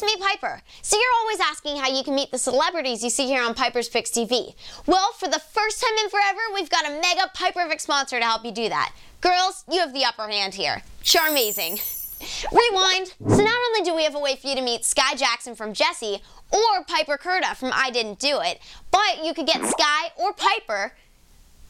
it's me, Piper. So you're always asking how you can meet the celebrities you see here on Piper's Picks TV. Well, for the first time in forever, we've got a mega Piperfect sponsor to help you do that. Girls, you have the upper hand here. Charmazing. Rewind. So not only do we have a way for you to meet Skai Jackson from Jessie or Piper Curda from I Didn't Do It, but you could get Skai or Piper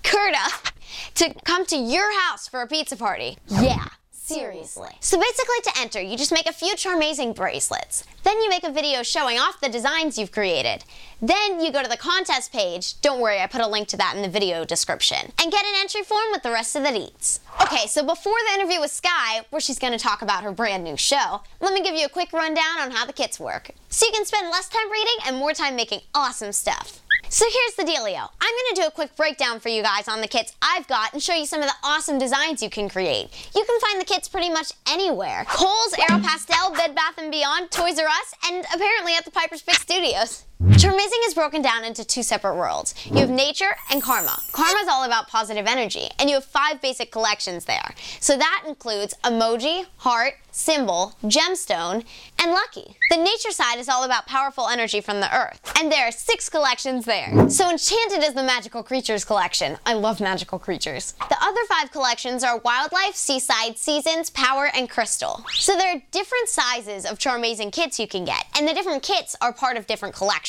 Curda to come to your house for a pizza party. Yeah. Seriously. So basically to enter, you just make a few Charmazing bracelets. Then you make a video showing off the designs you've created. Then you go to the contest page, don't worry, I put a link to that in the video description, and get an entry form with the rest of the deets. Okay, so before the interview with Skai, where she's gonna talk about her brand new show, let me give you a quick rundown on how the kits work. So you can spend less time reading and more time making awesome stuff. So here's the dealio. I'm to do a quick breakdown for you guys on the kits I've got and show you some of the awesome designs you can create. You can find the kits pretty much anywhere. Kohl's, Aeropostale, Bed Bath & Beyond, Toys R Us, and apparently at the Piper's Pick Studios. Charmazing is broken down into two separate worlds. You have nature and karma. Karma is all about positive energy, and you have five basic collections there. So that includes emoji, heart, symbol, gemstone, and lucky. The nature side is all about powerful energy from the earth, and there are six collections there. So enchanted is the magical creatures collection. I love magical creatures. The other five collections are wildlife, seaside, seasons, power, and crystal. So there are different sizes of Charmazing kits you can get, and the different kits are part of different collections.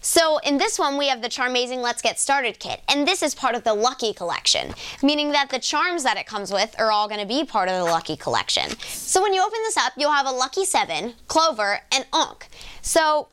So in this one, we have the Charmazing Let's Get Started kit, and this is part of the Lucky collection, meaning that the charms that it comes with are all gonna be part of the Lucky collection. So when you open this up, you'll have a Lucky 7, Clover, and Ankh. So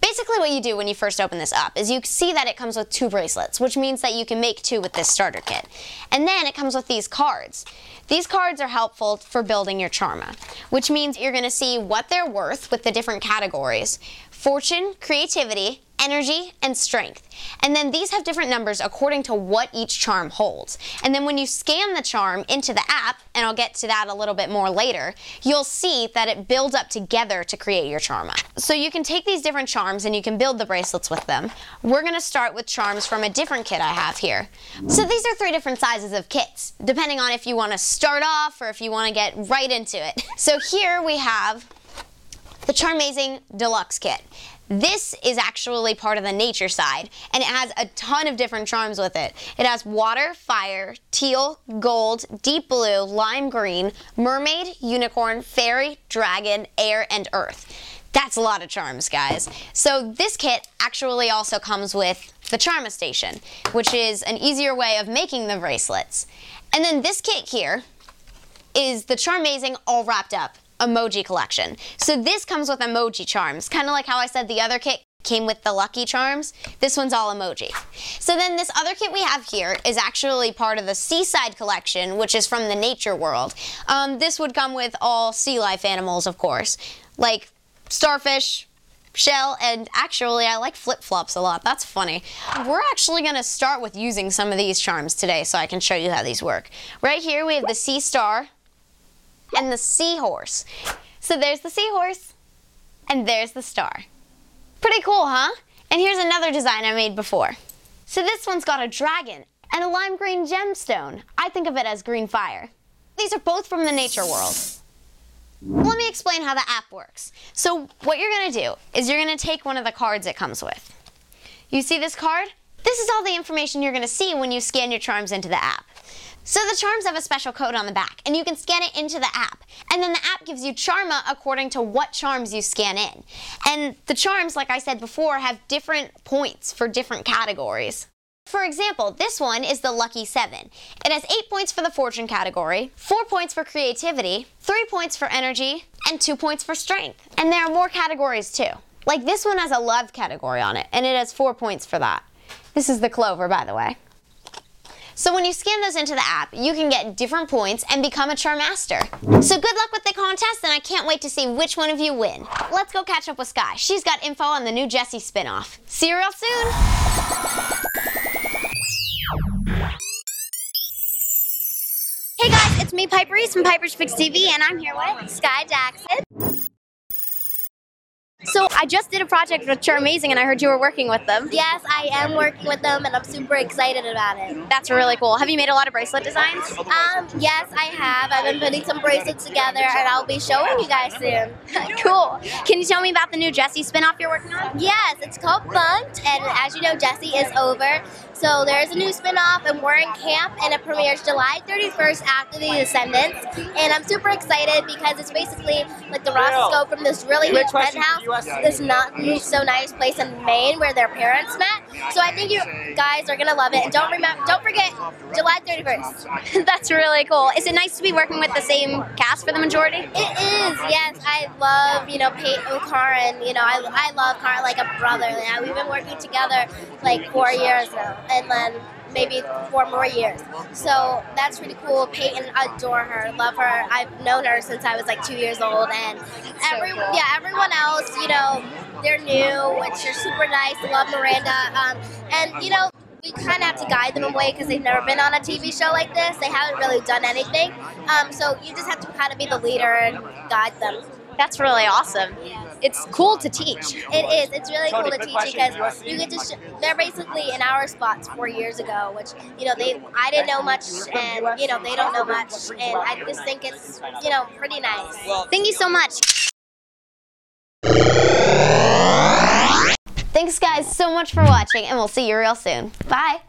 Basically what you do when you first open this up is you see that it comes with two bracelets, which means that you can make two with this starter kit. And then it comes with these cards. These cards are helpful for building your charma, which means you're gonna see what they're worth with the different categories. Fortune, creativity, energy, and strength. And then these have different numbers according to what each charm holds. And then when you scan the charm into the app, and I'll get to that a little bit more later, you'll see that it builds up together to create your charma. So you can take these different charms and you can build the bracelets with them. We're gonna start with charms from a different kit I have here. So these are three different sizes of kits, depending on if you wanna start off or if you wanna get right into it. So here we have the Charmazing Deluxe Kit. This is actually part of the nature side, and it has a ton of different charms with it. It has water, fire, teal, gold, deep blue, lime green, mermaid, unicorn, fairy, dragon, air, and earth. That's a lot of charms, guys. So this kit actually also comes with the Charma Station, which is an easier way of making the bracelets. And then this kit here is the Charmazing all wrapped up emoji collection. So this comes with emoji charms, kind of like how I said the other kit came with the lucky charms. This one's all emoji. So then this other kit we have here is actually part of the Seaside collection, which is from the nature world. Um, this would come with all sea life animals, of course, like starfish, shell, and actually I like flip-flops a lot. That's funny. We're actually gonna start with using some of these charms today so I can show you how these work. Right here we have the sea star, and the seahorse. So there's the seahorse, and there's the star. Pretty cool, huh? And here's another design I made before. So this one's got a dragon and a lime green gemstone. I think of it as green fire. These are both from the nature world. Let me explain how the app works. So what you're gonna do is you're gonna take one of the cards it comes with. You see this card? This is all the information you're gonna see when you scan your charms into the app. So the charms have a special code on the back, and you can scan it into the app. And then the app gives you Charma according to what charms you scan in. And the charms, like I said before, have different points for different categories. For example, this one is the Lucky 7. It has 8 points for the Fortune category, 4 points for Creativity, 3 points for Energy, and 2 points for Strength. And there are more categories too. Like this one has a Love category on it, and it has 4 points for that. This is the Clover, by the way. So when you scan those into the app, you can get different points and become a Charmaster. So good luck with the contest, and I can't wait to see which one of you win. Let's go catch up with Skai. She's got info on the new Jessie spinoff. See you real soon. Hey guys, it's me, Piper Reese from Piper's Picks TV, and I'm here with Skai Jackson. So I just did a project with Charmazing, and I heard you were working with them. Yes, I am working with them, and I'm super excited about it. That's really cool. Have you made a lot of bracelet designs? Um, yes, I have. I've been putting some bracelets together, and I'll be showing you guys soon. cool. Can you tell me about the new Jessie spinoff you're working on? Yes, it's called Bunked, and as you know, Jessie is over. So there's a new spin-off, and we're in camp, and it premieres July 31st after The Descendants. And I'm super excited because it's basically like the Rosses go from this really huge penthouse to this not so nice place in Maine where their parents met. So I think you guys are gonna love it. And don't remember, don't forget July 31st. That's really cool. Is it nice to be working with the same cast for the majority? It is, yes. I love, you know, Peyton and Karan. You know, I, I love Karan like a brother. Yeah, we've been working together like four years now, and then maybe four more years. So that's really cool. Peyton, adore her, love her. I've known her since I was like two years old, and every yeah, everyone else, you know, they're new, which are super nice. Love Miranda, um, and you know. We kind of have to guide them away because they've never been on a TV show like this. They haven't really done anything. Um, so you just have to kind of be the leader and guide them. That's really awesome. It's cool to teach. It is. It's really cool to teach because you get to. Sh- they're basically in our spots four years ago, which you know they. I didn't know much, and you know they don't know much, and I just think it's you know pretty nice. Thank you so much. Thanks, guys, so much for watching, and we'll see you real soon. Bye.